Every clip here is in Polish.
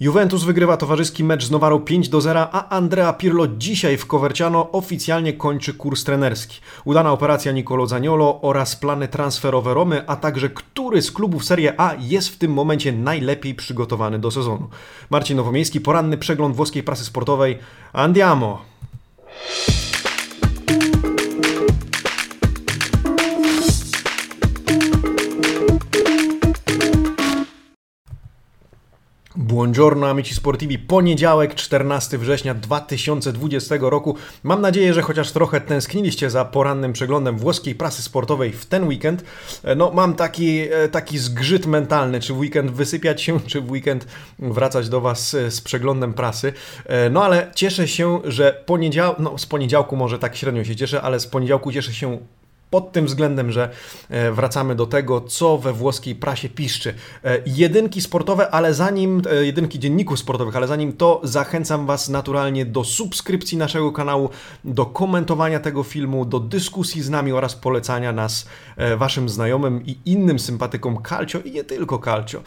Juventus wygrywa towarzyski mecz z Nowarą 5 do 0, a Andrea Pirlo dzisiaj w Coverciano oficjalnie kończy kurs trenerski. Udana operacja Nicolo Zaniolo oraz plany transferowe Romy, a także który z klubów Serie A jest w tym momencie najlepiej przygotowany do sezonu. Marcin Nowomiejski, poranny przegląd włoskiej prasy sportowej. Andiamo! Buongiorno amici sportivi, poniedziałek 14 września 2020 roku. Mam nadzieję, że chociaż trochę tęskniliście za porannym przeglądem włoskiej prasy sportowej w ten weekend. No mam taki, e, taki zgrzyt mentalny, czy w weekend wysypiać się, czy w weekend wracać do Was e, z przeglądem prasy. E, no ale cieszę się, że poniedział... no z poniedziałku może tak średnio się cieszę, ale z poniedziałku cieszę się pod tym względem, że e, wracamy do tego, co we włoskiej prasie piszczy. E, jedynki sportowe, ale zanim, e, jedynki dzienników sportowych, ale zanim to zachęcam Was naturalnie do subskrypcji naszego kanału, do komentowania tego filmu, do dyskusji z nami oraz polecania nas Waszym znajomym i innym sympatykom calcio i nie tylko calcio.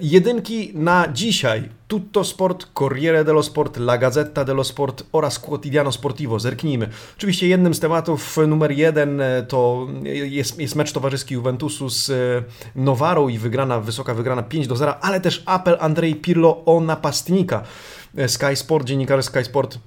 Jedynki na dzisiaj Tutto Sport, Corriere dello Sport, La Gazzetta dello Sport oraz Quotidiano Sportivo. Zerknijmy. Oczywiście jednym z tematów numer jeden e, to jest, jest mecz towarzyski Juventusu z e, Nowarą i wygrana, wysoka wygrana 5 do 0, ale też apel Andrei Pirlo o napastnika. E, Sky Sport, dziennikarze Sky Sport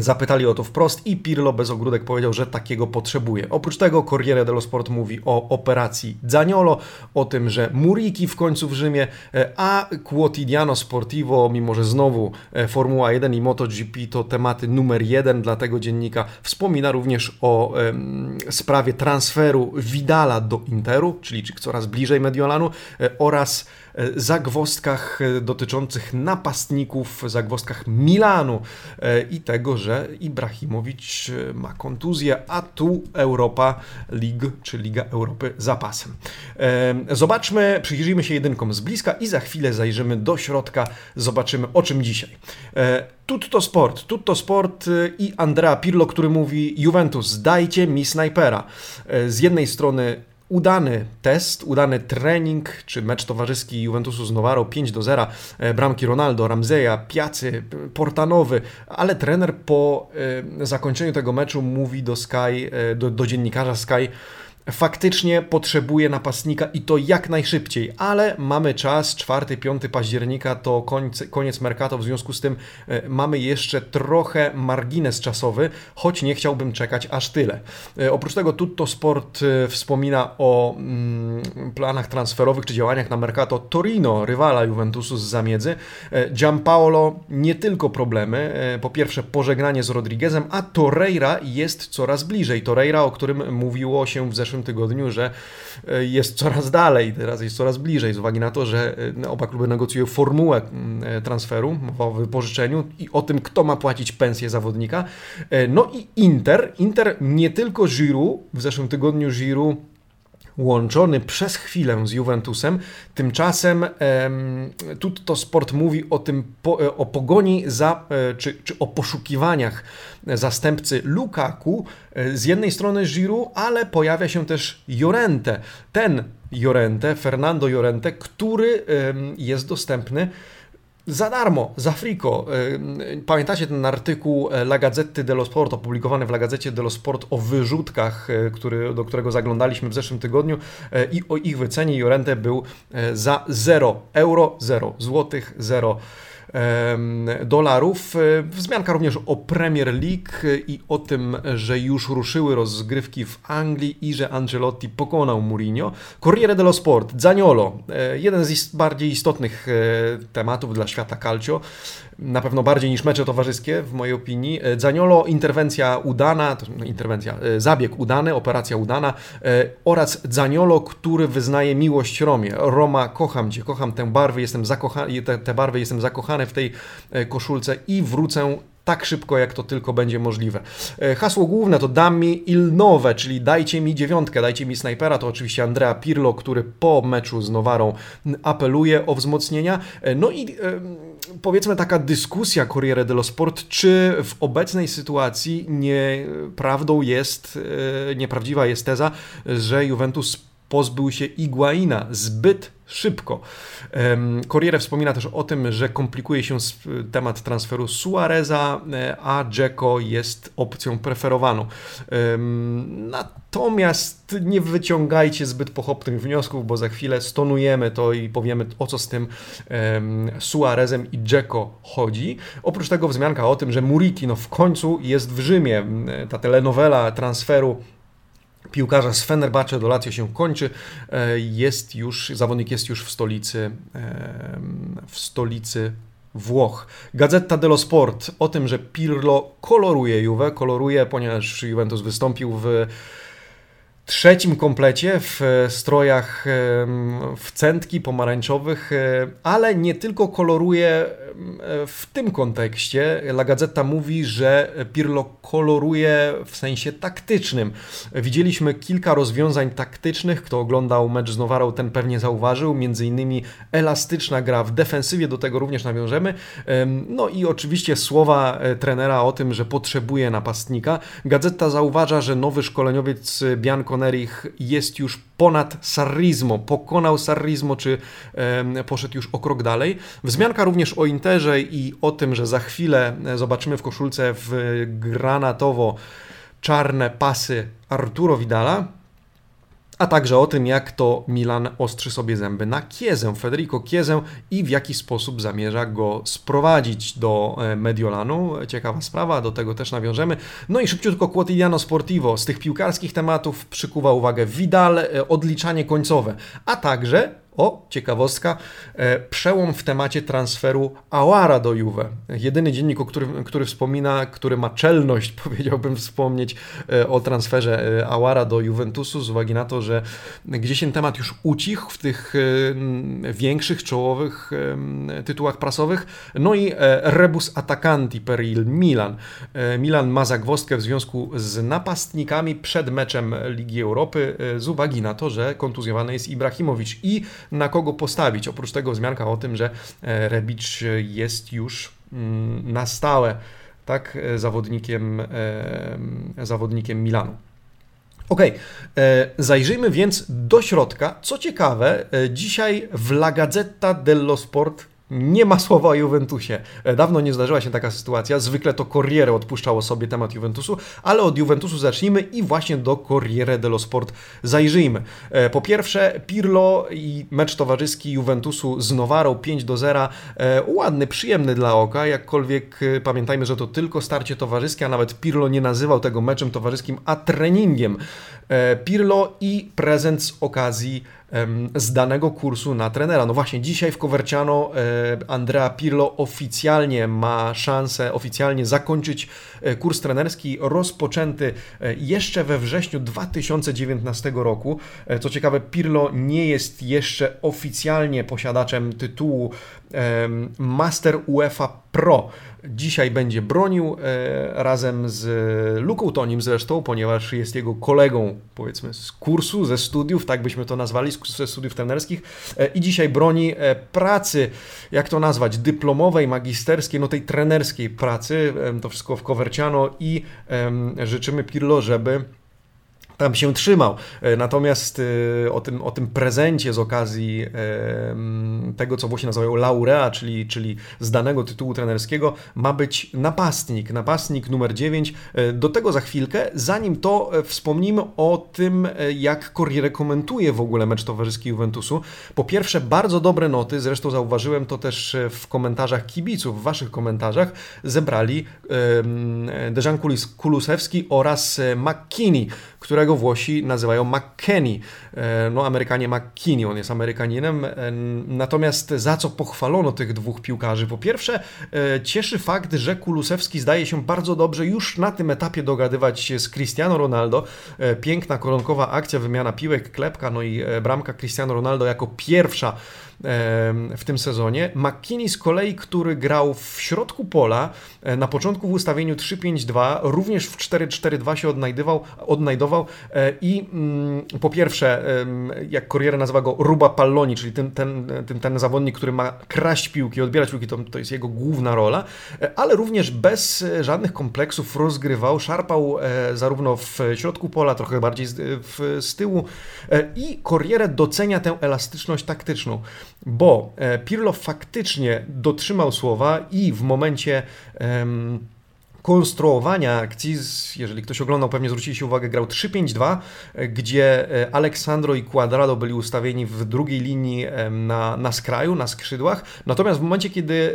Zapytali o to wprost i Pirlo bez ogródek powiedział, że takiego potrzebuje. Oprócz tego Corriere dello Sport mówi o operacji Zaniolo, o tym, że Muriki w końcu w Rzymie, e, a Quotidiano Sportivo, mimo że znowu e, Formuła 1 i MotoGP to tematy numer jeden dla tego dziennika, wspomina również o um, sprawie transferu Vidala do Interu, czyli coraz bliżej Mediolanu e, oraz zagwozdkach dotyczących napastników, zagwozdkach Milanu i tego, że Ibrahimowicz ma kontuzję, a tu Europa League, czy Liga Europy zapasem. Zobaczmy, przyjrzyjmy się jedynkom z bliska i za chwilę zajrzymy do środka, zobaczymy o czym dzisiaj. Tutto Sport, Tutto Sport i Andrea Pirlo, który mówi Juventus, dajcie mi snajpera. Z jednej strony udany test, udany trening, czy mecz towarzyski Juventusu z Nowarą 5 do 0, e, bramki Ronaldo, Ramzeja, Piacy, Portanowy, ale trener po e, zakończeniu tego meczu mówi do Sky, e, do, do dziennikarza Sky, faktycznie potrzebuje napastnika i to jak najszybciej, ale mamy czas, 4-5 października to koniec, koniec Mercato, w związku z tym e, mamy jeszcze trochę margines czasowy, choć nie chciałbym czekać aż tyle. E, oprócz tego Tutto Sport e, wspomina o mm, planach transferowych czy działaniach na Mercato Torino, rywala Juventusu z zamiedzy. Giampaolo nie tylko problemy, po pierwsze pożegnanie z Rodriguezem, a Torreira jest coraz bliżej. Torreira, o którym mówiło się w zeszłym zeszłym tygodniu, że e, jest coraz dalej, teraz jest coraz bliżej, z uwagi na to, że e, oba kluby negocjują formułę e, transferu, mowa o wypożyczeniu i o tym, kto ma płacić pensję zawodnika. No i Inter, Inter nie tylko Giroud, w zeszłym tygodniu Giroud łączony przez chwilę z Juventusem. Tymczasem Tutto Sport mówi o tym, e, o pogoni za, e, czy, czy o poszukiwaniach zastępcy Lukaku. E, z jednej strony Giroud, ale pojawia się też Jorente. Ten Jorente, Fernando Jorente, który jest dostępny za darmo, za frico. Y, pamiętacie ten artykuł e, La Gazzetta dello Sport, opublikowany w La Gazzecie dello Sport o wyrzutkach, e, który, do którego zaglądaliśmy w zeszłym tygodniu e, i o ich wycenie Jorente był za 0 euro, 0 złotych, 0 dolarów. E, wzmianka również o Premier League i o tym, że już ruszyły rozgrywki w Anglii i że Ancelotti pokonał Mourinho. Corriere dello Sport, Zaniolo, e, jeden z bardziej istotnych e, tematów dla świata calcio na pewno bardziej niż mecze towarzyskie, w mojej opinii. E, Zaniolo, interwencja udana, to, no, interwencja, e, zabieg udany, operacja udana e, oraz Zaniolo, który wyznaje miłość Romie. Roma, kocham Cię, kocham tę barwę, jestem zakochany, te, te barwy, jestem zakochany w tej koszulce i wrócę tak szybko, jak to tylko będzie możliwe. Hasło główne to dami il nowe, czyli dajcie mi dziewiątkę, dajcie mi snajpera. To oczywiście Andrea Pirlo, który po meczu z Nowarą apeluje o wzmocnienia. No i powiedzmy taka dyskusja Corriere dello Sport, czy w obecnej sytuacji nieprawdą jest, nieprawdziwa jest teza, że Juventus pozbył się Iguaina. Zbyt szybko. Corriere wspomina też o tym, że komplikuje się temat transferu Suareza, e, a Dzeko jest opcją preferowaną. Natomiast nie wyciągajcie zbyt pochopnych wniosków, bo za chwilę stonujemy to i powiemy o co z tym Suarezem i Dzeko chodzi. Oprócz tego wzmianka o tym, że Muriki no w końcu jest w Rzymie. Ta telenowela transferu piłkarza z Fenerbahce do Lazio się kończy. E, jest już, zawodnik jest już w stolicy, w stolicy Włoch. Gazeta dello Sport o tym, że Pirlo koloruje Juve, koloruje, ponieważ Juventus wystąpił w trzecim komplecie w strojach w centki pomarańczowych, e, ale nie tylko koloruje w tym kontekście. La Gazzetta mówi, że Pirlo koloruje w sensie taktycznym. Widzieliśmy kilka rozwiązań taktycznych. Kto oglądał mecz z Nowarą, ten pewnie zauważył. Między innymi elastyczna gra w defensywie, do tego również nawiążemy. No i oczywiście słowa e, trenera o tym, że potrzebuje napastnika. Gazeta zauważa, że nowy szkoleniowiec Bianco Nerich jest już ponad Sarrizmo, pokonał Sarrizmo, czy poszedł już o krok dalej. Wzmianka również o Interze i o tym, że za chwilę e, zobaczymy w koszulce w granatowo-czarne pasy Arturo Vidala a także o tym, jak to Milan ostrzy sobie zęby na Kiezę, Federico Kiezę i w jaki sposób zamierza go sprowadzić do e, Mediolanu. Ciekawa sprawa, do tego też nawiążemy. No i szybciutko Quotidiano Sportivo. Z tych piłkarskich tematów przykuwa uwagę Vidal, e, odliczanie końcowe, a także o, ciekawostka, e, przełom w temacie transferu Awara do Juve. Jedyny dziennik, o którym, który wspomina, który ma czelność, powiedziałbym, wspomnieć e, o transferze e, Awara do Juventusu, z uwagi na to, że gdzieś ten temat już ucichł w tych większych, czołowych tytułach prasowych. No i rebus atacanti per il Milan. Milan ma zagwozdkę w związku z napastnikami przed meczem Ligi Europy, z uwagi na to, że kontuzjowany jest Ibrahimowicz i na kogo postawić. Oprócz tego wzmianka o tym, że e, Rebic jest już mm, na stałe tak, e, zawodnikiem, e, zawodnikiem Milanu. Ok, zajrzyjmy więc do środka. Co ciekawe, dzisiaj w La Gazzetta dello Sport nie ma słowa o Juventusie. E, dawno nie zdarzyła się taka sytuacja. Zwykle to Corriere odpuszczało sobie temat Juventusu, ale od Juventusu zacznijmy i właśnie do Corriere dello Sport zajrzyjmy. E, po pierwsze, Pirlo i mecz towarzyski Juventusu z Nowarą 5 do 0. E, ładny, przyjemny dla oka, jakkolwiek pamiętajmy, że to tylko starcie towarzyskie, a nawet Pirlo nie nazywał tego meczem towarzyskim, a treningiem. Pirlo i prezent z okazji z danego kursu na trenera. No właśnie, dzisiaj w Coverciano e, Andrea Pirlo oficjalnie ma szansę oficjalnie zakończyć e, kurs trenerski rozpoczęty e, jeszcze we wrześniu 2019 roku. Co ciekawe, Pirlo nie jest jeszcze oficjalnie posiadaczem tytułu Master UEFA Pro. Dzisiaj będzie bronił e, razem z Luką Tonim zresztą, ponieważ jest jego kolegą, powiedzmy, z kursu, ze studiów, tak byśmy to nazwali, ze studiów trenerskich. E, I dzisiaj broni e, pracy, jak to nazwać, dyplomowej, magisterskiej, no tej trenerskiej pracy. To wszystko w Coverciano i życzymy Pirlo, żeby tam się trzymał. E, natomiast e, o tym, o tym prezencie z okazji tego, co Włosi nazywają laurea, czyli, czyli z danego tytułu trenerskiego, ma być napastnik. Napastnik numer 9. E, do tego za chwilkę. Zanim to wspomnimy o tym, jak Corriere komentuje w ogóle mecz towarzyski Juventusu. Po pierwsze, bardzo dobre noty, zresztą zauważyłem to też w komentarzach kibiców, w waszych komentarzach, zebrali Dejan Kulusewski oraz McKinney, którego Włosi nazywają McKenny. E, no, Amerykanie McKinney, on jest Amerykaninem. E, natomiast za co pochwalono tych dwóch piłkarzy? Po pierwsze, e, cieszy fakt, że Kulusewski zdaje się bardzo dobrze już na tym etapie dogadywać się z Cristiano Ronaldo. Piękna, koronkowa akcja, wymiana piłek, klepka, no i bramka Cristiano Ronaldo jako pierwsza w tym sezonie. McKinney z kolei, który grał w środku pola, na początku w ustawieniu 3-5-2, również w 4-4-2 się odnajdywał, odnajdował, i mm, po pierwsze, jak Corriere nazywa go Ruba Palloni, czyli ten, ten, ten, ten zawodnik, który ma kraść piłki, odbierać piłki, to, to jest jego główna rola, ale również bez żadnych kompleksów rozgrywał, szarpał zarówno w środku pola, trochę bardziej z, w, z tyłu i Corriere docenia tę elastyczność taktyczną, bo Pirlo faktycznie dotrzymał słowa i w momencie konstruowania akcji, jeżeli ktoś oglądał, pewnie zwróciliście uwagę, grał 3-5-2, gdzie e, Aleksandro i Quadrado byli ustawieni w drugiej linii na, na skraju, na skrzydłach. Natomiast w momencie, kiedy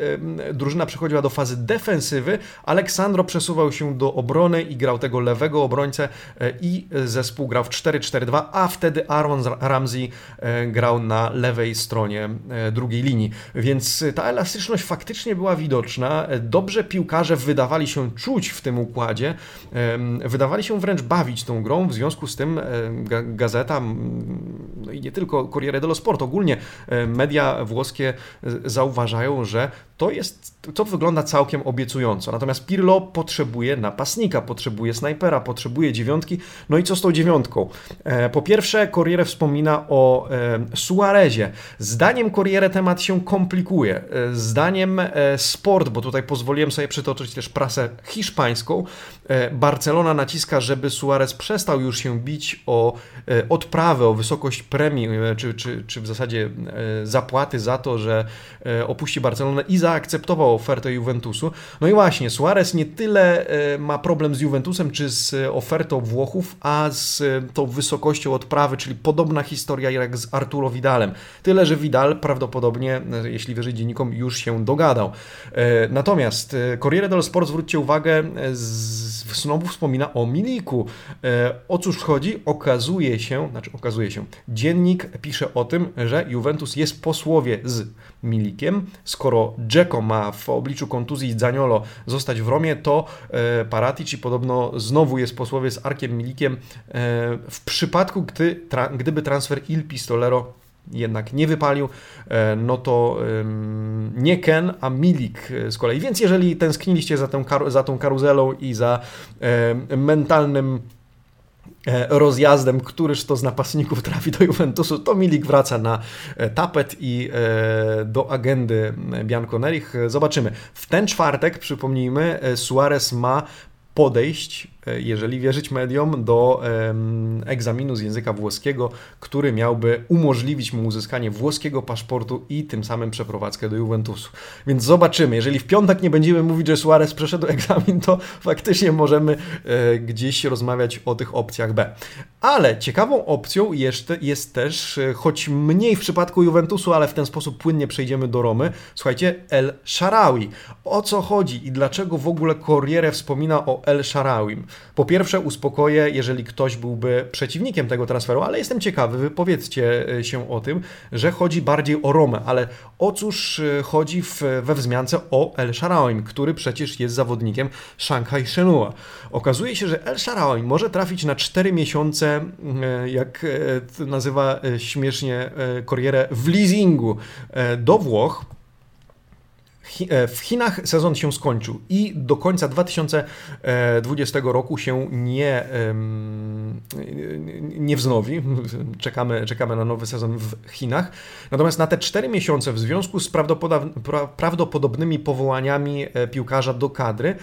drużyna przechodziła do fazy defensywy, Aleksandro przesuwał się do obrony i grał tego lewego obrońcę e, i zespół grał w 4-4-2, a wtedy Aaron Ramsey e, grał na lewej stronie drugiej linii. Więc ta elastyczność faktycznie była widoczna. Dobrze piłkarze wydawali się czuć w tym układzie, wydawali się wręcz bawić tą grą, w związku z tym gazeta, no i nie tylko Corriere dello Sport, ogólnie media włoskie zauważają, że to jest, to wygląda całkiem obiecująco. Natomiast Pirlo potrzebuje napastnika, potrzebuje snajpera, potrzebuje dziewiątki. No i co z tą dziewiątką? E, po pierwsze, Corriere wspomina o Suarezie. Zdaniem Corriere temat się komplikuje. E, zdaniem e, Sport, bo tutaj pozwoliłem sobie przytoczyć też prasę hiszpańską, Barcelona naciska, żeby Suarez przestał już się bić o odprawę, o wysokość premii, czy, czy, czy w zasadzie zapłaty za to, że opuści Barcelonę i za zaakceptował ofertę Juventusu. No i właśnie, Suarez nie tyle e, ma problem z Juventusem czy z ofertą Włochów, a z e, tą wysokością odprawy, czyli podobna historia jak z Arturo Vidalem. Tyle, że Vidal prawdopodobnie, e, jeśli wierzyć dziennikom, już się dogadał. Natomiast Corriere dello Sport, zwróćcie uwagę, znowu wspomina o Miliku. O cóż chodzi? Okazuje się, znaczy okazuje się, dziennik pisze o tym, że Juventus jest posłowie z Milikiem, skoro Dzeko ma w obliczu kontuzji Zaniolo zostać w Romie, to e, Paratici podobno znowu jest posłowie z Arkiem Milikiem e, w przypadku, gdy, tra, gdyby transfer Il Pistolero jednak nie wypalił, e, no to nie Ken, a Milik z kolei. Więc jeżeli tęskniliście za tą, za tą karuzelą i za mentalnym E, rozjazdem, któryż to z napastników trafi do Juventusu, to Milik wraca na e, tapet i e, do agendy Bianconerich. Zobaczymy. W ten czwartek, przypomnijmy, Suarez ma podejść E, jeżeli wierzyć mediom, do egzaminu z języka włoskiego, który miałby umożliwić mu uzyskanie włoskiego paszportu i tym samym przeprowadzkę do Juventusu. Więc zobaczymy. Jeżeli w piątek nie będziemy mówić, że Suarez przeszedł egzamin, to faktycznie możemy e, gdzieś rozmawiać o tych opcjach B. Ale ciekawą opcją jeszcze jest też, e, choć mniej w przypadku Juventusu, ale w ten sposób płynnie przejdziemy do Romy, słuchajcie, El Sharawi. O co chodzi i dlaczego w ogóle Corriere wspomina o El Sharawim? Po pierwsze, uspokoję, jeżeli ktoś byłby przeciwnikiem tego transferu, ale jestem ciekawy, wypowiedzcie e, się o tym, że chodzi bardziej o Romę, ale o cóż e, chodzi w, we wzmiance o El Sharaoim, który przecież jest zawodnikiem Shanghai Shenhua. Okazuje się, że El Sharaoim może trafić na 4 miesiące, e, jak nazywa śmiesznie Corriere, w leasingu do Włoch w Chinach sezon się skończył i do końca 2020 roku się nie, nie wznowi. Czekamy, czekamy na nowy sezon w Chinach. Natomiast na te 4 miesiące w związku z prawdopodobnymi powołaniami e, piłkarza do kadry, E,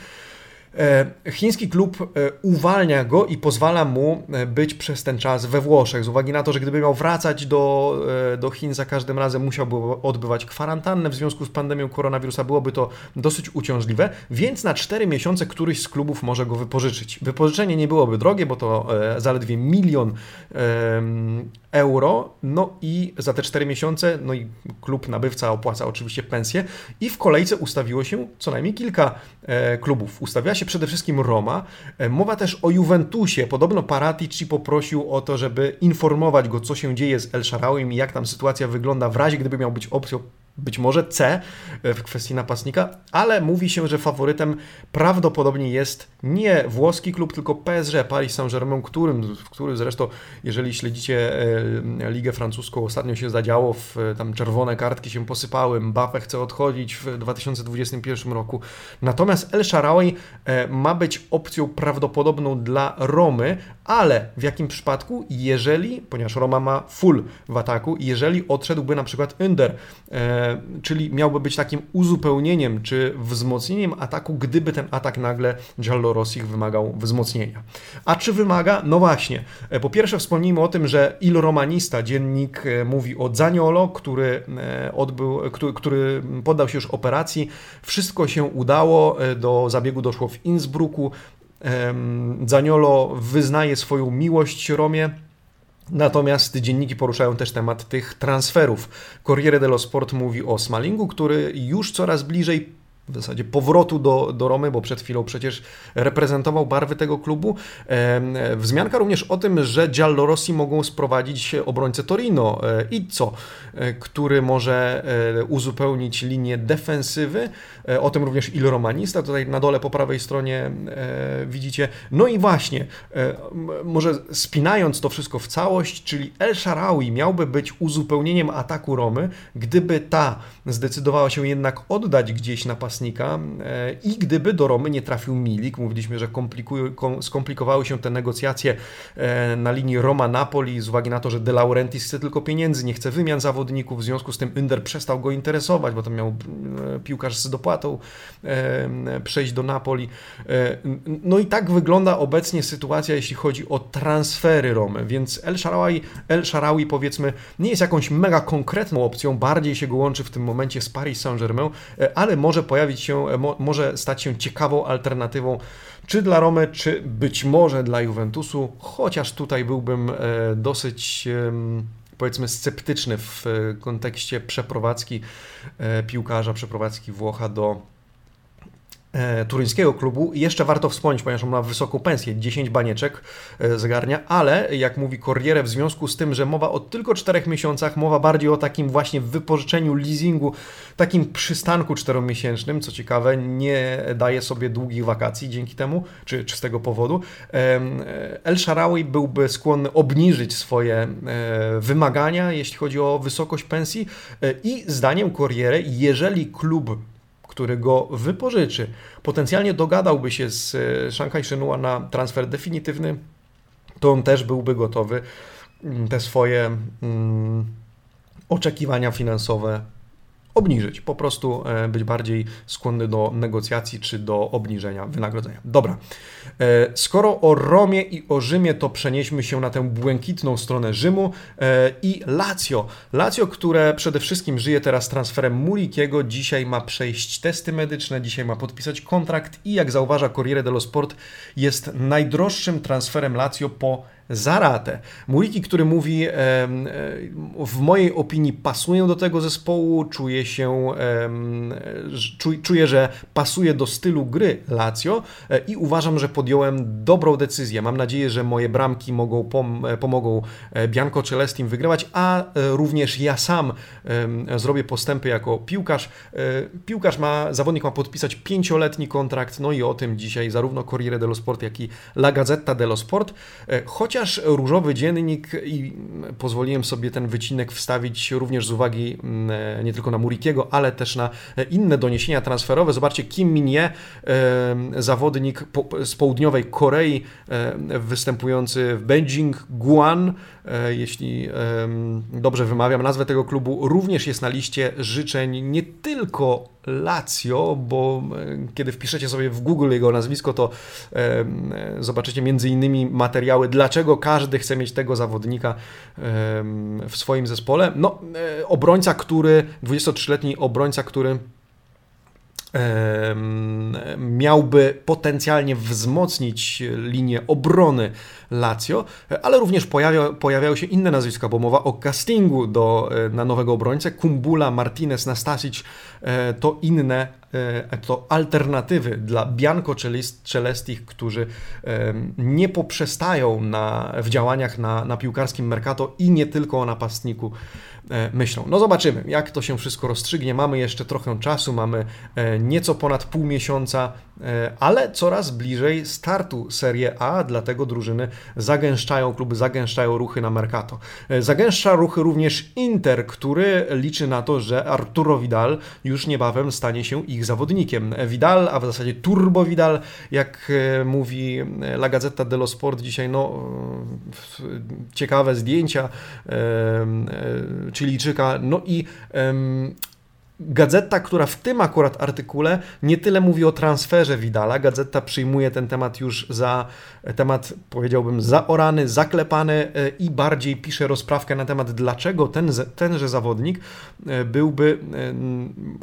chiński klub e, uwalnia go i pozwala mu e, być przez ten czas we Włoszech, z uwagi na to, że gdyby miał wracać do, do Chin za każdym razem, musiałby odbywać kwarantannę w związku z pandemią koronawirusa, byłoby to dosyć uciążliwe, więc na 4 miesiące któryś z klubów może go wypożyczyć. Wypożyczenie nie byłoby drogie, bo to zaledwie milion euro, no i za te 4 miesiące, no i klub nabywca opłaca oczywiście pensję i w kolejce ustawiło się co najmniej kilka klubów. Ustawiła się przede wszystkim Roma. E, mowa też o Juventusie. Podobno Paratici poprosił o to, żeby informować go, co się dzieje z El i jak tam sytuacja wygląda w razie, gdyby miał być opcją być może C w kwestii napastnika, ale mówi się, że faworytem prawdopodobnie jest nie włoski klub, tylko PSG, Paris Saint-Germain, którym, który zresztą, jeżeli śledzicie e, Ligę Francuską, ostatnio się zadziało, w, tam czerwone kartki się posypały, Mbappé chce odchodzić w 2021 roku. Natomiast El Sharawi e, ma być opcją prawdopodobną dla Romy, ale w jakim przypadku? Jeżeli, ponieważ Roma ma full w ataku, jeżeli odszedłby na przykład Under, e, czyli miałby być takim uzupełnieniem czy wzmocnieniem ataku, gdyby ten atak nagle Giallo Rossich wymagał wzmocnienia. A czy wymaga? No właśnie. E, po pierwsze wspomnijmy o tym, że Il Romanista, dziennik e, mówi o Zaniolo, który, e, odbył, który, który poddał się już operacji. Wszystko się udało, do zabiegu doszło w Innsbrucku. Zaniolo wyznaje swoją miłość Romie. Natomiast dzienniki poruszają też temat tych transferów. Corriere dello Sport mówi o Smalingu, który już coraz bliżej w zasadzie powrotu do, do Romy, bo przed chwilą przecież reprezentował barwy tego klubu. Wzmianka również o tym, że Giallorossi mogą sprowadzić obrońcę Torino, e, Izzo, e, który może e, uzupełnić linię defensywy. O tym również Il Romanista, tutaj na dole po prawej stronie widzicie. No i właśnie, może spinając to wszystko w całość, czyli El Sharawi miałby być uzupełnieniem ataku Romy, gdyby ta zdecydowała się jednak oddać gdzieś na pas napastnika e, i gdyby do Romy nie trafił Milik, mówiliśmy, że skomplikowały się te negocjacje e, na linii Roma-Napoli z uwagi na to, że De Laurentiis chce tylko pieniędzy, nie chce wymian zawodników, w związku z tym Inder przestał go interesować, bo to miał e, piłkarz z dopłatą przejść do Napoli. No i tak wygląda obecnie sytuacja, jeśli chodzi o transfery Romy, więc El Sharawi, El Sharawi powiedzmy nie jest jakąś mega konkretną opcją, bardziej się go łączy w tym momencie z Paris Saint-Germain, ale może pojawić się, e, mo, może stać się ciekawą alternatywą czy dla Romy, czy być może dla Juventusu, chociaż tutaj byłbym e, dosyć powiedzmy sceptyczny w e, kontekście przeprowadzki piłkarza, przeprowadzki Włocha do E, turyńskiego klubu. Jeszcze warto wspomnieć, ponieważ on ma wysoką pensję, 10 banieczek e, zagarnia, ale jak mówi Corriere, w związku z tym, że mowa o tylko 4 miesiącach, mowa bardziej o takim właśnie wypożyczeniu, leasingu, takim przystanku czteromiesięcznym, co ciekawe, nie daje sobie długich wakacji dzięki temu, czy, czy z tego powodu. El Sharawi byłby skłonny obniżyć swoje e, wymagania, jeśli chodzi o wysokość pensji i zdaniem Corriere, jeżeli klub który go wypożyczy, potencjalnie dogadałby się z e, Shanghai Shenhua na transfer definitywny, to on też byłby gotowy mm, te swoje mm, oczekiwania finansowe obniżyć, po prostu e, być bardziej skłonny do negocjacji czy do obniżenia wynagrodzenia. Dobra, e, skoro o Romie i o Rzymie, to przenieśmy się na tę błękitną stronę Rzymu e, i Lazio. Lazio, które przede wszystkim żyje teraz transferem Murikiego, dzisiaj ma przejść testy medyczne, dzisiaj ma podpisać kontrakt i jak zauważa Corriere dello Sport, jest najdroższym transferem Lazio po Zaratę. Muriki, który mówi, w mojej opinii pasuję do tego zespołu, czuję się, czuję, że pasuje do stylu gry Lazio e, i uważam, że podjąłem dobrą decyzję. Mam nadzieję, że moje bramki mogą pom pomogą e, Bianco Celestim wygrywać, a e, również ja sam zrobię postępy jako piłkarz. Piłkarz ma, zawodnik ma podpisać pięcioletni kontrakt, no i o tym dzisiaj zarówno Corriere dello Sport, jak i La Gazzetta dello Sport. Choć Chociaż różowy dziennik i pozwoliłem sobie ten wycinek wstawić również z uwagi mm, nie tylko na Murikiego, ale też na inne doniesienia transferowe. Zobaczcie, Kim Min-ye, zawodnik z południowej Korei, występujący w Beijing Guan, e, jeśli dobrze wymawiam nazwę tego klubu, również jest na liście życzeń nie tylko Lazio, bo e, kiedy wpiszecie sobie w Google jego nazwisko, to zobaczycie między innymi materiały, dlaczego każdy chce mieć tego zawodnika w swoim zespole. No, e, obrońca, który, 23-letni obrońca, który miałby potencjalnie wzmocnić linię obrony Lazio, ale również pojawia, się inne nazwiska, bo mowa o castingu do, e, na nowego obrońcę. Kumbula, Martinez, Nastasic e, to inne to alternatywy dla Bianco Celestich, którzy nie poprzestają na, w działaniach na, na piłkarskim Mercato i nie tylko o napastniku E, myślą. No zobaczymy, jak to się wszystko rozstrzygnie. Mamy jeszcze trochę czasu, mamy e, nieco ponad pół miesiąca, e, ale coraz bliżej startu Serie A, dlatego drużyny zagęszczają, kluby zagęszczają ruchy na Mercato. Zagęszcza ruchy również Inter, który liczy na to, że Arturo Vidal już niebawem stanie się ich zawodnikiem. Vidal, a w zasadzie Turbo Vidal, jak mówi La Gazzetta dello Sport dzisiaj, no ciekawe zdjęcia Chilijczyka. No i Gazeta, która w tym akurat artykule nie tyle mówi o transferze Widala, Gazeta przyjmuje ten temat już za temat, powiedziałbym, zaorany, zaklepany e, i bardziej pisze rozprawkę na temat, dlaczego ten, tenże zawodnik e, byłby e,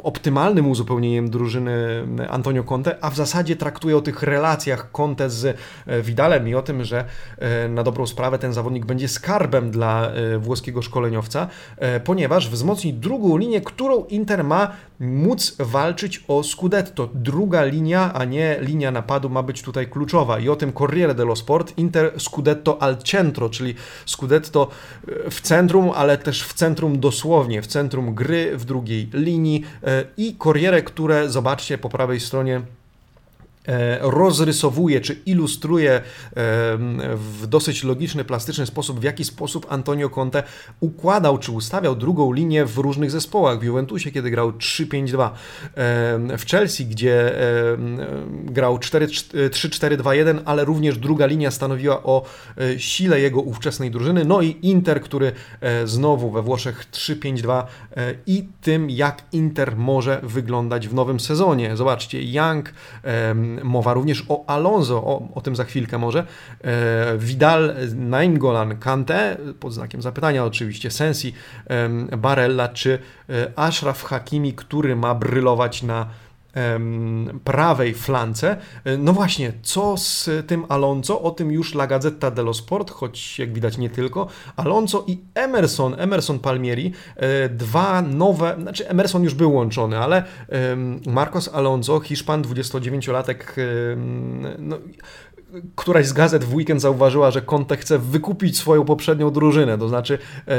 optymalnym uzupełnieniem drużyny Antonio Conte, a w zasadzie traktuje o tych relacjach Conte z Widalem i o tym, że na dobrą sprawę ten zawodnik będzie skarbem dla włoskiego szkoleniowca, ponieważ wzmocni drugą linię, którą Inter ma móc walczyć o Scudetto. Druga linia, a nie linia napadu ma być tutaj kluczowa i o tym Corriere dello Sport Inter Scudetto al centro, czyli Scudetto e, w centrum, ale też w centrum dosłownie, w centrum gry, w drugiej linii e, i Corriere, które zobaczcie po prawej stronie rozrysowuje czy ilustruje e, w dosyć logiczny, plastyczny sposób, w jaki sposób Antonio Conte układał czy ustawiał drugą linię w różnych zespołach. W Juventusie, kiedy grał 3-5-2, e, w Chelsea, gdzie grał 3-4-2-1, ale również druga linia stanowiła o sile jego ówczesnej drużyny. No i Inter, który znowu we Włoszech 3-5-2 i tym, jak Inter może wyglądać w nowym sezonie. Zobaczcie, Young Mowa również o Alonso, o, o tym za chwilkę może. E, Vidal, Nainggolan, Kante, pod znakiem zapytania oczywiście, Sensi, Barella czy e, Ashraf Hakimi, który ma brylować na prawej flance. E, no właśnie, co z tym Alonso? O tym już La Gazzetta dello Sport, choć jak widać nie tylko. Alonso i Emerson, Emerson Palmieri, e, dwa nowe, znaczy Emerson już był łączony, ale Marcos Alonso, Hiszpan, 29-latek, no, któraś z gazet w weekend zauważyła, że Conte chce wykupić swoją poprzednią drużynę, to znaczy e,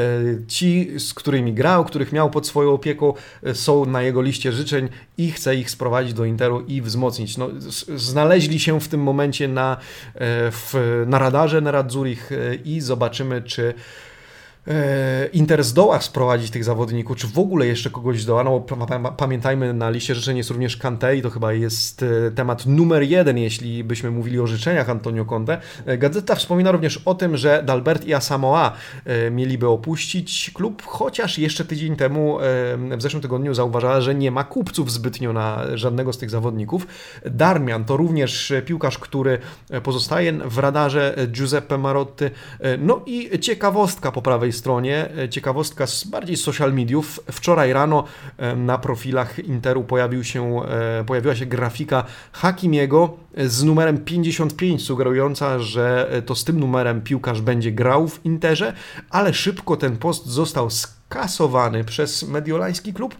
ci, z którymi grał, których miał pod swoją opieką, e, są na jego liście życzeń i chce ich sprowadzić do Interu i wzmocnić. No, znaleźli się w tym momencie na, e, w, na radarze Nerazzurich i zobaczymy, czy Inter zdoła sprowadzić tych zawodników, czy w ogóle jeszcze kogoś zdoła, no pamiętajmy, na liście życzeń jest również Kante i to chyba jest e, temat numer jeden, jeśli byśmy mówili o życzeniach Antonio Conte. E, gazeta wspomina również o tym, że Dalbert i Asamoah mieliby opuścić klub, chociaż jeszcze tydzień temu, w zeszłym tygodniu zauważała, że nie ma kupców zbytnio na żadnego z tych zawodników. Darmian to również piłkarz, który pozostaje w radarze Giuseppe Marotti. No i ciekawostka po prawej stronie. E, ciekawostka z bardziej social mediów. Wczoraj rano e, na profilach Interu pojawił się, e, pojawiła się grafika Hakimiego z numerem 55, sugerująca, że to z tym numerem piłkarz będzie grał w Interze, ale szybko ten post został skasowany przez mediolański klub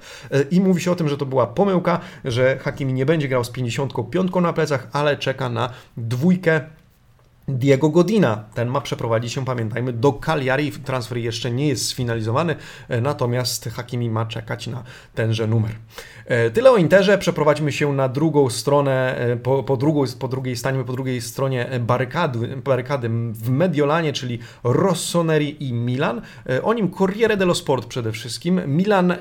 i mówi się o tym, że to była pomyłka, że Hakimi nie będzie grał z 55 na plecach, ale czeka na dwójkę Diego Godina. Ten ma przeprowadzić się, pamiętajmy, do Cagliari. Transfer jeszcze nie jest sfinalizowany, e, natomiast Hakimi ma czekać na tenże numer. E, tyle o Interze. Przeprowadźmy się na drugą stronę, e, po, po, drugą, po drugiej, stańmy po drugiej stronie barykady, barykady w Mediolanie, czyli Rossoneri i Milan. O nim Corriere dello Sport przede wszystkim. Milan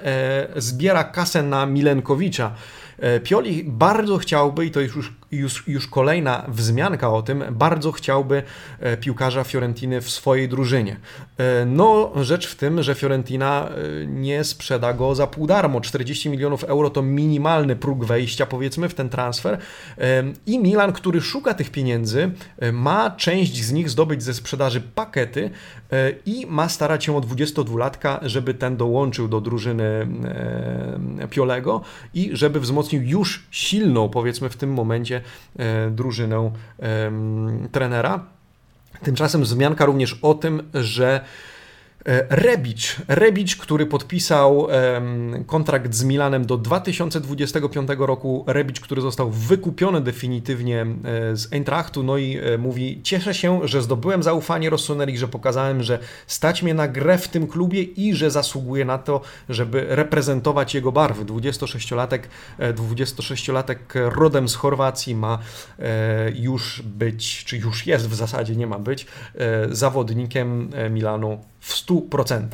zbiera kasę na Milenkowicza. E, Pioli bardzo chciałby, i to już, już, już kolejna wzmianka o tym, bardzo chciałby e, piłkarza Fiorentiny w swojej drużynie. E, no, rzecz w tym, że Fiorentina nie sprzeda go za pół darmo. 40 milionów euro to minimalny próg wejścia, powiedzmy, w ten transfer. I Milan, który szuka tych pieniędzy, ma część z nich zdobyć ze sprzedaży pakety i ma starać się o 22-latka, żeby ten dołączył do drużyny Piolego i żeby wzmocnił już silną, powiedzmy w tym momencie, e, drużynę trenera. Tymczasem wzmianka również o tym, że E, Rebic, Rebic, który podpisał kontrakt z Milanem do 2025 roku. Rebic, który został wykupiony definitywnie e, z Eintrachtu, no i e, mówi: Cieszę się, że zdobyłem zaufanie Rossoneri, że pokazałem, że stać mnie na grę w tym klubie i że zasługuję na to, żeby reprezentować jego barwy. 26-latek, 26-latek rodem z Chorwacji ma już być, czy już jest w zasadzie, nie ma być, zawodnikiem Milanu w 100%.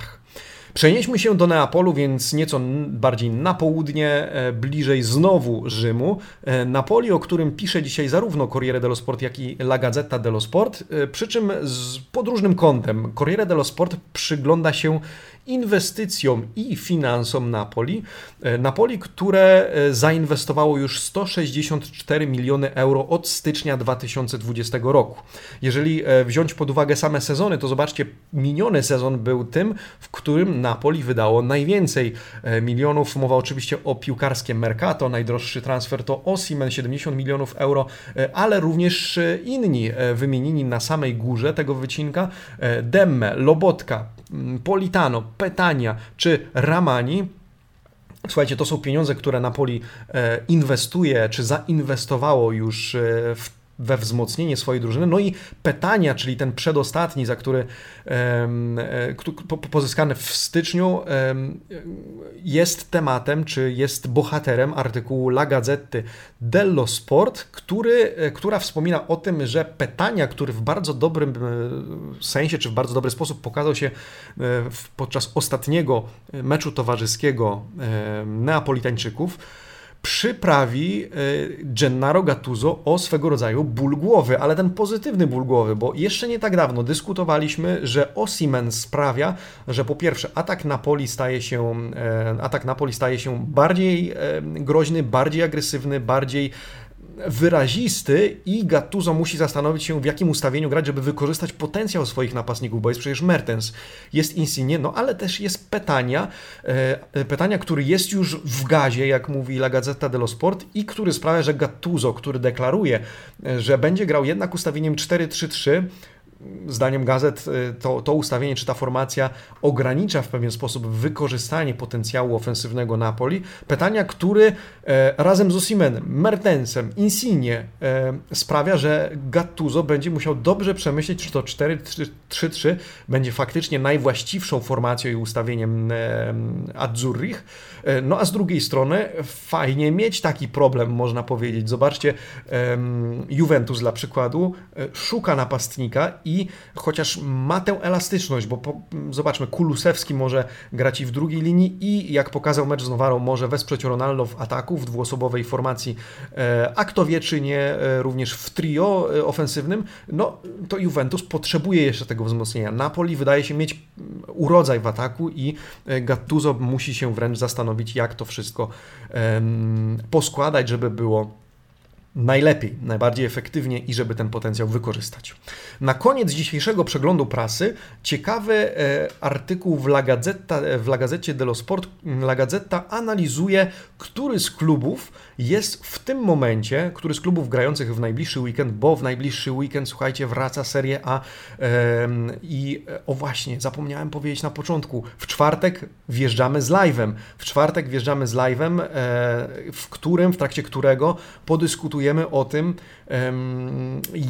Przenieśmy się do Neapolu, więc nieco bardziej na południe, e, bliżej znowu Rzymu. E, Napoli, o którym pisze dzisiaj zarówno Corriere dello Sport, jak i La Gazzetta dello Sport, e, przy czym z podróżnym kątem. Corriere dello Sport przygląda się inwestycjom i finansom Napoli. E, Napoli, które e, zainwestowało już 164 miliony euro od stycznia 2020 roku. Jeżeli e, wziąć pod uwagę same sezony, to zobaczcie, miniony sezon był tym, w którym Napoli wydało najwięcej milionów. Mowa oczywiście o piłkarskim Mercato, najdroższy transfer to Osimen, 70 milionów euro, ale również inni wymienieni na samej górze tego wycinka, Demme, Lobotka, Politano, Petania czy Ramani. Słuchajcie, to są pieniądze, które Napoli e, inwestuje, czy zainwestowało już e, w we wzmocnienie swojej drużyny. No i Petania, czyli ten przedostatni, za który e, pozyskany w styczniu, jest tematem, czy jest bohaterem artykułu La Gazzetty dello Sport, który, e, która wspomina o tym, że Petania, który w bardzo dobrym e, sensie, czy w bardzo dobry sposób pokazał się podczas ostatniego meczu towarzyskiego Neapolitańczyków, przyprawi e, Gennaro Gattuso o swego rodzaju ból głowy, ale ten pozytywny ból głowy, bo jeszcze nie tak dawno dyskutowaliśmy, że Osimen sprawia, że po pierwsze atak Napoli staje się, e, atak Napoli staje się bardziej e, groźny, bardziej agresywny, bardziej wyrazisty i Gattuso musi zastanowić się, w jakim ustawieniu grać, żeby wykorzystać potencjał swoich napastników, bo jest przecież Mertens, jest Insigne, no ale też jest Petania, e, Petania, który jest już w gazie, jak mówi La Gazzetta dello Sport i który sprawia, że Gattuso, który deklaruje, e, że będzie grał jednak ustawieniem 4-3-3, zdaniem gazet y, to, to ustawienie czy ta formacja ogranicza w pewien sposób wykorzystanie potencjału ofensywnego Napoli. Pytania, który e, razem z Osimenem, Mertensem, Insigne e, sprawia, że Gattuso będzie musiał dobrze przemyśleć, czy to 4-3-3 będzie faktycznie najwłaściwszą formacją i ustawieniem e, Azzurrich. No a z drugiej strony fajnie mieć taki problem, można powiedzieć. Zobaczcie, Juventus dla przykładu szuka napastnika i chociaż ma tę elastyczność, bo po, zobaczmy, Kulusewski może grać i w drugiej linii i jak pokazał mecz z Nowarą, może wesprzeć Ronaldo w ataku, w dwuosobowej formacji, e, a kto wie, czy nie e, również w trio e, ofensywnym, no to Juventus potrzebuje jeszcze tego wzmocnienia. Napoli wydaje się mieć urodzaj w ataku i Gattuso musi się wręcz zastanowić, jak to wszystko poskładać, żeby było najlepiej, najbardziej efektywnie i żeby ten potencjał wykorzystać. Na koniec dzisiejszego przeglądu prasy ciekawy e, artykuł w La, Gazzetta, w La Gazzecie dello Sport. La Gazzetta analizuje, który z klubów jest w tym momencie, który z klubów grających w najbliższy weekend, bo w najbliższy weekend, słuchajcie, wraca Serie A i o właśnie, zapomniałem powiedzieć na początku, w czwartek wjeżdżamy z live'em. W czwartek wjeżdżamy z live'em, e, w którym, w trakcie którego podyskutujemy o tym,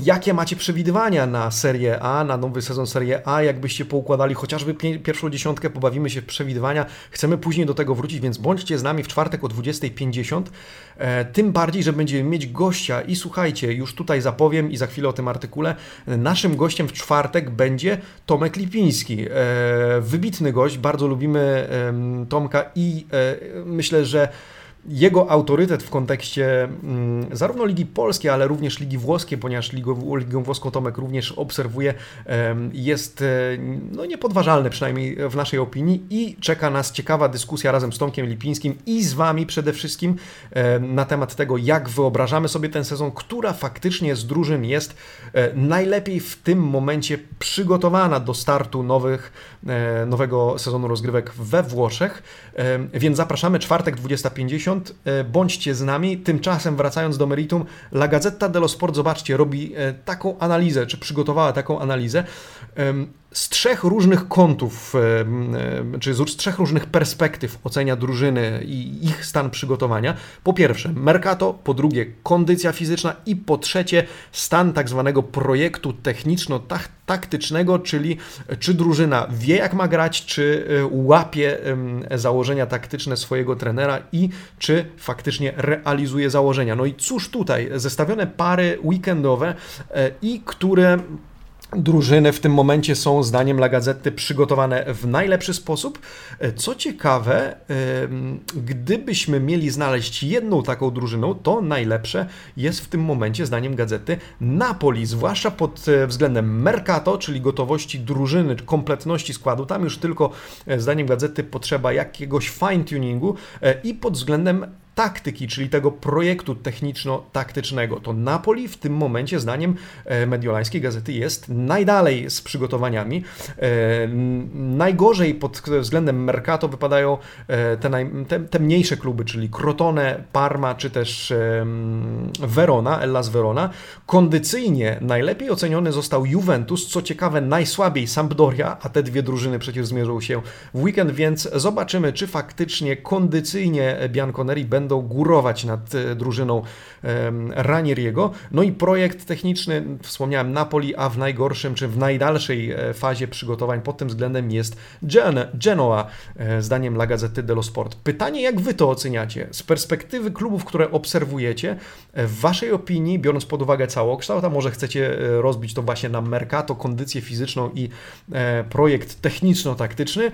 jakie macie przewidywania na Serię A, na nowy sezon Serie A, jakbyście poukładali chociażby pierwszą dziesiątkę, pobawimy się w przewidywania, chcemy później do tego wrócić, więc bądźcie z nami w czwartek o 20.50, e, tym bardziej, że będziemy mieć gościa i słuchajcie, już tutaj zapowiem i za chwilę o tym artykule, naszym gościem w czwartek będzie Tomek Lipiński, e, wybitny gość, bardzo lubimy Tomka i e, myślę, że jego autorytet w kontekście mm, zarówno Ligi Polskiej, ale również Ligi Włoskiej, ponieważ Ligą, Włoską Tomek również obserwuje, jest e, no, niepodważalny przynajmniej w naszej opinii i czeka nas ciekawa dyskusja razem z Tomkiem Lipińskim i z Wami przede wszystkim na temat tego, jak wyobrażamy sobie ten sezon, która faktycznie z drużyn jest e, najlepiej w tym momencie przygotowana do startu nowych, e, nowego sezonu rozgrywek we Włoszech. Więc zapraszamy, czwartek 20.50 E, bądźcie z nami. Tymczasem wracając do meritum, La Gazzetta dello Sport, zobaczcie, robi e, taką analizę, czy przygotowała taką analizę z trzech różnych kątów, czy z trzech różnych perspektyw ocenia drużyny i ich stan przygotowania. Po pierwsze, Mercato, po drugie, kondycja fizyczna i po trzecie, stan tak zwanego projektu techniczno-taktycznego, czyli czy drużyna wie, jak ma grać, czy e, łapie założenia taktyczne swojego trenera i czy faktycznie realizuje założenia. No i cóż tutaj, zestawione pary weekendowe e, i które drużyny w tym momencie są, zdaniem La Gazety, przygotowane w najlepszy sposób. Co ciekawe, gdybyśmy mieli znaleźć jedną taką drużyną, to najlepsze jest w tym momencie, zdaniem Gazety, Napoli, zwłaszcza pod względem Mercato, czyli gotowości drużyny, kompletności składu. Tam już tylko, zdaniem Gazety, potrzeba jakiegoś fine-tuningu i pod względem taktyki, czyli tego projektu techniczno-taktycznego. To Napoli w tym momencie, zdaniem e, mediolańskiej gazety, jest najdalej z przygotowaniami. E, najgorzej pod względem Mercato wypadają e, te, naj, te, te mniejsze kluby, czyli Crotone, Parma czy też Verona, Ellas Verona. Kondycyjnie najlepiej oceniony został Juventus, co ciekawe najsłabiej Sampdoria, a te dwie drużyny przecież zmierzą się w weekend, więc zobaczymy, czy faktycznie kondycyjnie Bianconeri będą będą górować nad e, drużyną Ranieriego. No i projekt techniczny, wspomniałem Napoli, a w najgorszym czy w najdalszej e, fazie przygotowań pod tym względem jest Gen Genoa, e, zdaniem La Gazzetta dello Sport. Pytanie, jak wy to oceniacie? Z perspektywy klubów, które obserwujecie, w waszej opinii, biorąc pod uwagę całokształt, a może chcecie rozbić to właśnie na Mercato, kondycję fizyczną i projekt techniczno-taktyczny,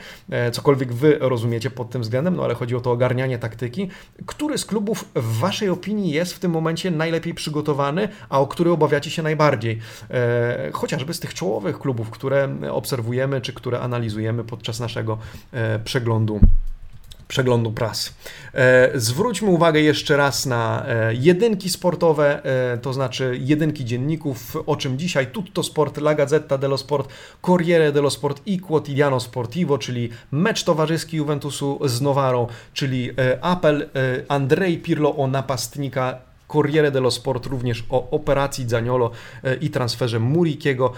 cokolwiek wy rozumiecie pod tym względem, no ale chodzi o to ogarnianie taktyki, który z klubów w Waszej opinii jest w tym momencie najlepiej przygotowany, a o który obawiacie się najbardziej? E, chociażby z tych czołowych klubów, które obserwujemy czy które analizujemy podczas naszego e, przeglądu przeglądu pras. E, zwróćmy uwagę jeszcze raz na e, jedynki sportowe, e, to znaczy jedynki dzienników, o czym dzisiaj Tutto Sport, La Gazzetta dello Sport, Corriere dello Sport i Quotidiano Sportivo, czyli mecz towarzyski Juventusu z Nowarą, czyli apel Andrei Pirlo o napastnika Corriere dello Sport również o operacji Zaniolo i transferze Murikiego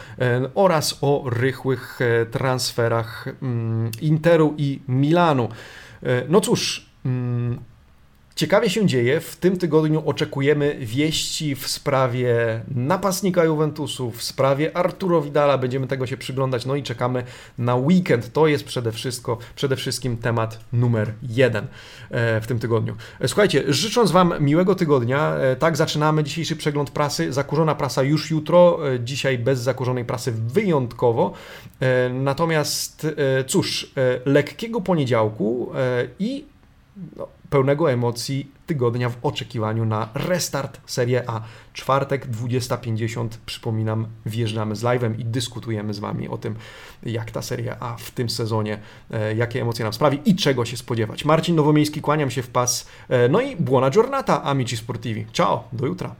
oraz o rychłych transferach mm, Interu i Milanu. E, no cóż, mm, ciekawie się dzieje. W tym tygodniu oczekujemy wieści w sprawie napastnika Juventusu, w sprawie Arturo Vidala. Będziemy tego się przyglądać. No i czekamy na weekend. To jest przede wszystkim, przede wszystkim temat numer jeden e, w tym tygodniu. E, słuchajcie, życząc Wam miłego tygodnia, tak zaczynamy dzisiejszy przegląd prasy. Zakurzona prasa już jutro, dzisiaj bez zakurzonej prasy wyjątkowo. Natomiast cóż, lekkiego poniedziałku i no, pełnego emocji tygodnia w oczekiwaniu na restart Serie A. Czwartek 20.50, przypominam, wjeżdżamy z live'em i dyskutujemy z Wami o tym, jak ta Serie A w tym sezonie, e, jakie emocje nam sprawi i czego się spodziewać. Marcin Nowomiejski, kłaniam się w pas. E, no i buona giornata, amici sportivi. Ciao, do jutra.